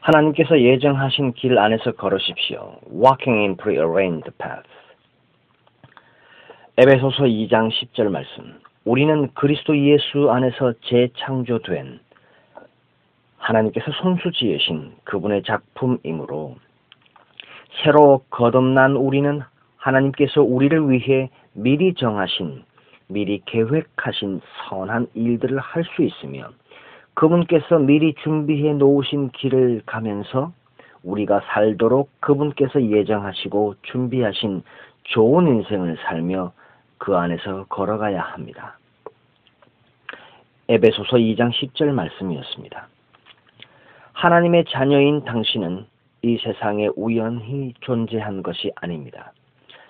하나님께서 예정하신 길 안에서 걸으십시오. Walking in prearranged paths. 에베소서 2장 10절 말씀. 우리는 그리스도 예수 안에서 재창조된 하나님께서 손수 지으신 그분의 작품이므로 새로 거듭난 우리는 하나님께서 우리를 위해 미리 정하신 미리 계획하신 선한 일들을 할 수 있으며 그분께서 미리 준비해 놓으신 길을 가면서 우리가 살도록 그분께서 예정하시고 준비하신 좋은 인생을 살며 그 안에서 걸어가야 합니다. 에베소서 2장 10절 말씀이었습니다. 하나님의 자녀인 당신은 이 세상에 우연히 존재한 것이 아닙니다.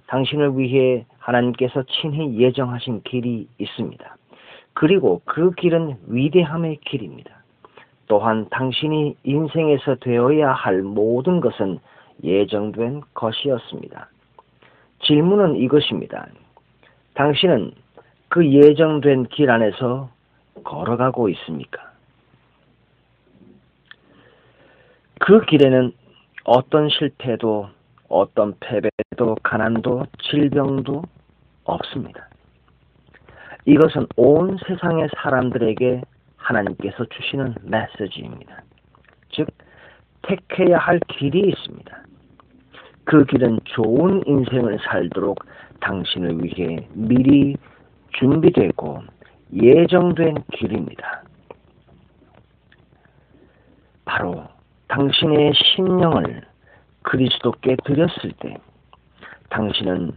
당신을 위해 하나님께서 친히 예정하신 길이 있습니다. 그리고 그 길은 위대함의 길입니다. 또한 당신이 인생에서 되어야 할 모든 것은 예정된 것이었습니다. 질문은 이것입니다. 당신은 그 예정된 길 안에서 걸어가고 있습니까? 그 길에는 어떤 실패도, 어떤 패배도, 가난도, 질병도 없습니다. 이것은 온 세상의 사람들에게 하나님께서 주시는 메시지입니다. 즉, 택해야 할 길이 있습니다. 그 길은 좋은 인생을 살도록 당신을 위해 미리 준비되고 예정된 길입니다. 바로 당신의 심령을 그리스도께 드렸을 때 당신은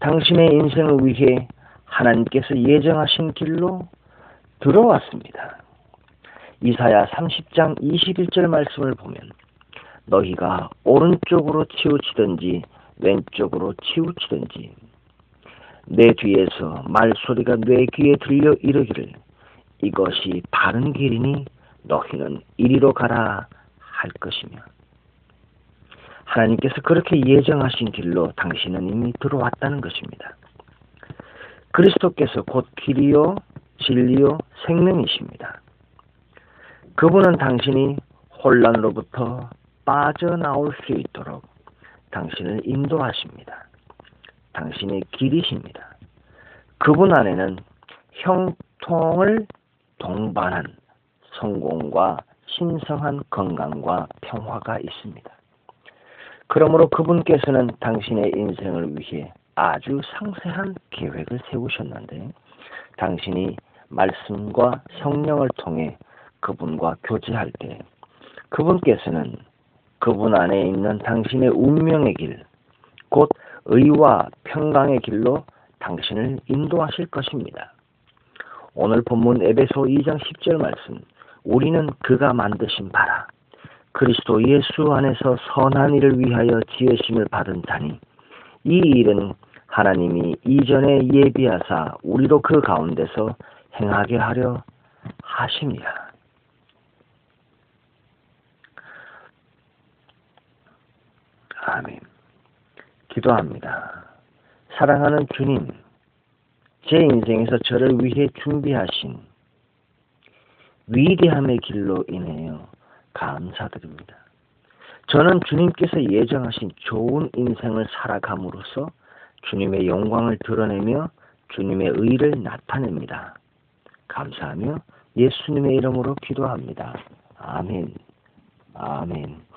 당신의 인생을 위해 하나님께서 예정하신 길로 들어왔습니다. 이사야 30장 21절 말씀을 보면 너희가 오른쪽으로 치우치든지 왼쪽으로 치우치든지 내 뒤에서 말소리가 내 귀에 들려 이르기를 이것이 바른 길이니 너희는 이리로 가라 할 것이며 하나님께서 그렇게 예정하신 길로 당신은 이미 들어왔다는 것입니다. 그리스도께서 곧 길이요 진리요 생명이십니다. 그분은 당신이 혼란으로부터 빠져나올 수 있도록 당신을 인도하십니다. 당신의 길이십니다. 그분 안에는 형통을 동반한 성공과 신성한 건강과 평화가 있습니다. 그러므로 그분께서는 당신의 인생을 위해 아주 상세한 계획을 세우셨는데 당신이 말씀과 성령을 통해 그분과 교제할 때 그분께서는 그분 안에 있는 당신의 운명의 길, 곧 의와 평강의 길로 당신을 인도하실 것입니다. 오늘 본문 에베소 2장 10절 말씀, 우리는 그가 만드신 바라. 그리스도 예수 안에서 선한 일을 위하여 지으심을 받은 자니 이 일은 하나님이 이전에 예비하사 우리도 그 가운데서 행하게 하려 하십니다. 아멘. 기도합니다. 사랑하는 주님, 제 인생에서 저를 위해 준비하신 위대함의 길로 인하여 감사드립니다. 저는 주님께서 예정하신 좋은 인생을 살아감으로써 주님의 영광을 드러내며 주님의 의를 나타냅니다. 감사하며 예수님의 이름으로 기도합니다. 아멘. 아멘.